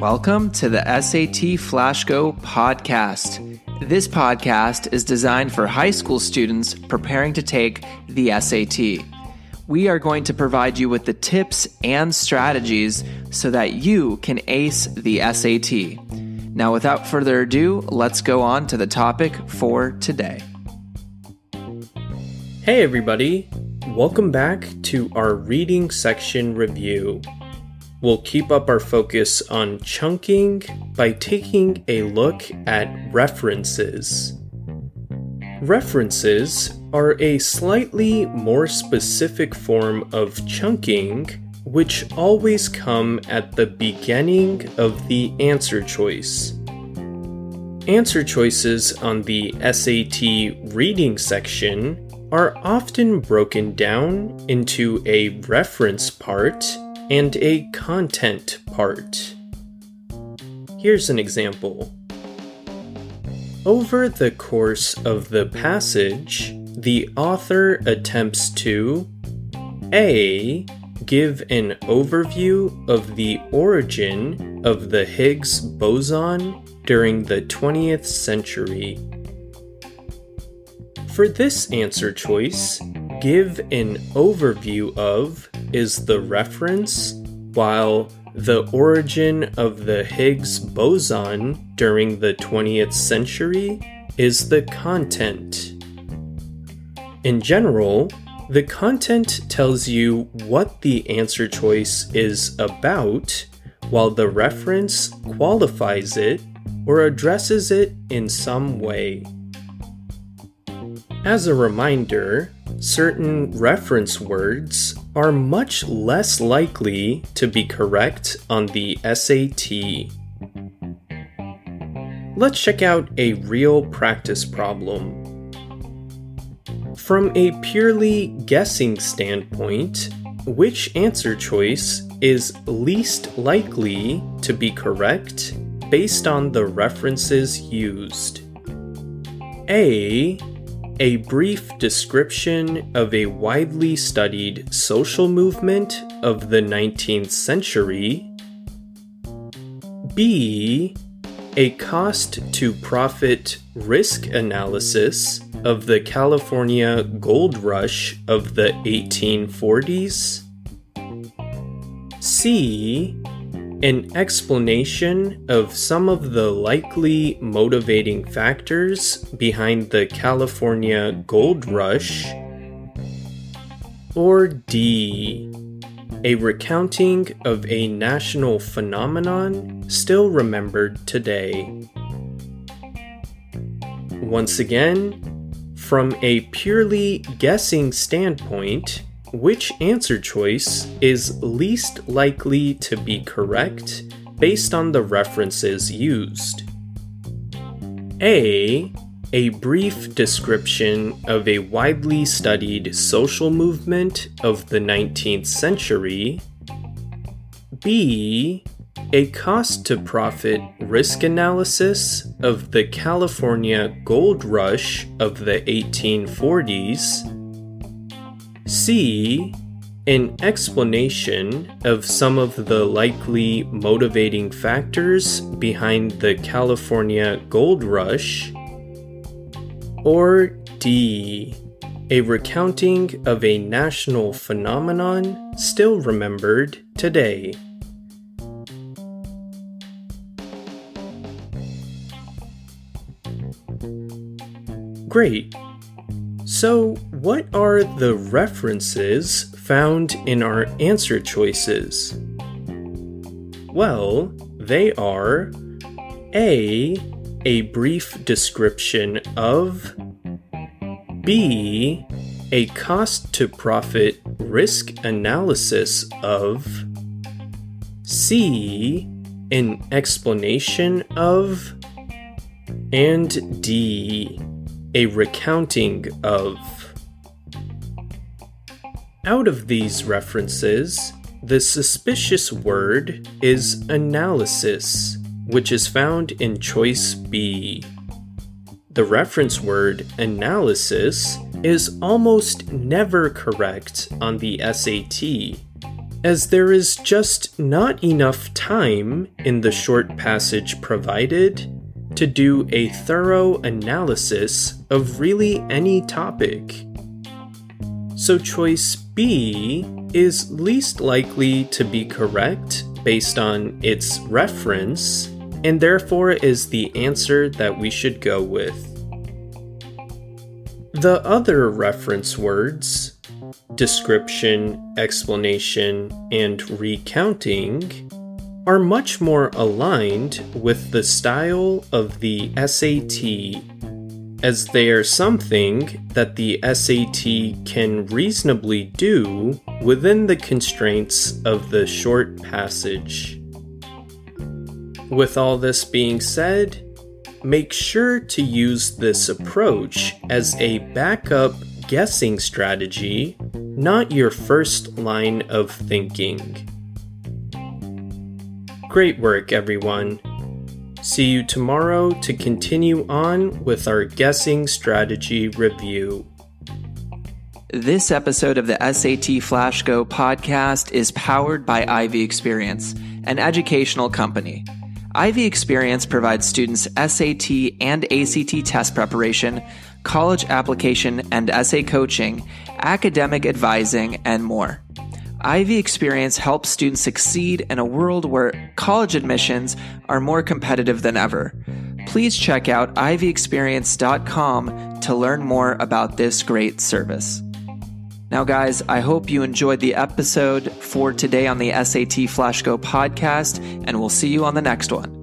Welcome to the SAT FlashGo podcast. This podcast is designed for high school students preparing to take the SAT. We are going to provide you with the tips and strategies so that you can ace the SAT. Now, without further ado, let's go on to the topic for today. Hey, everybody! Welcome back to our reading section review. We'll keep up our focus on chunking by taking a look at references. References are a slightly more specific form of chunking, which always come at the beginning of the answer choice. Answer choices on the SAT reading section are often broken down into a reference part and a content part. Here's an example. Over the course of the passage, the author attempts to A. Give an overview of the origin of the Higgs boson during the 20th century. For this answer choice, give an overview of is the reference, while the origin of the Higgs boson during the 20th century is the content. In general, the content tells you what the answer choice is about, while the reference qualifies it or addresses it in some way. As a reminder, certain reference words are much less likely to be correct on the SAT. Let's check out a real practice problem. From a purely guessing standpoint, which answer choice is least likely to be correct based on the references used? A a brief description of a widely studied social movement of the 19th century. B. A cost to profit risk analysis of the California gold rush of the 1840s. C an explanation of some of the likely motivating factors behind the California gold rush, or D. A recounting of a national phenomenon still remembered today. Once again, from a purely guessing standpoint, which answer choice is least likely to be correct based on the references used? A. A brief description of a widely studied social movement of the 19th century. B. A cost to profit risk analysis of the California gold rush of the 1840s. C. An explanation of some of the likely motivating factors behind the California gold rush. Or D. A recounting of a national phenomenon still remembered today. Great. So, what are the references found in our answer choices? Well, they are A. A brief description of, B. A cost to profit risk analysis of, C. An explanation of, and D a recounting of. Out of these references, the suspicious word is analysis, which is found in choice B. The reference word analysis is almost never correct on the SAT, as there is just not enough time in the short passage provided to do a thorough analysis of really any topic. So, choice B is least likely to be correct based on its reference, and therefore is the answer that we should go with. The other reference words, description, explanation, and recounting, are much more aligned with the style of the SAT, as they are something that the SAT can reasonably do within the constraints of the short passage. With all this being said, make sure to use this approach as a backup guessing strategy, not your first line of thinking. Great work, everyone. See you tomorrow to continue on with our guessing strategy review. This episode of the SAT Flash Go podcast is powered by Ivy Experience, an educational company. Ivy Experience provides students SAT and ACT test preparation, college application and essay coaching, academic advising, and more. Ivy Experience helps students succeed in a world where college admissions are more competitive than ever. Please check out ivyexperience.com to learn more about this great service. Now, guys, I hope you enjoyed the episode for today on the SAT Flash Go podcast, and we'll see you on the next one.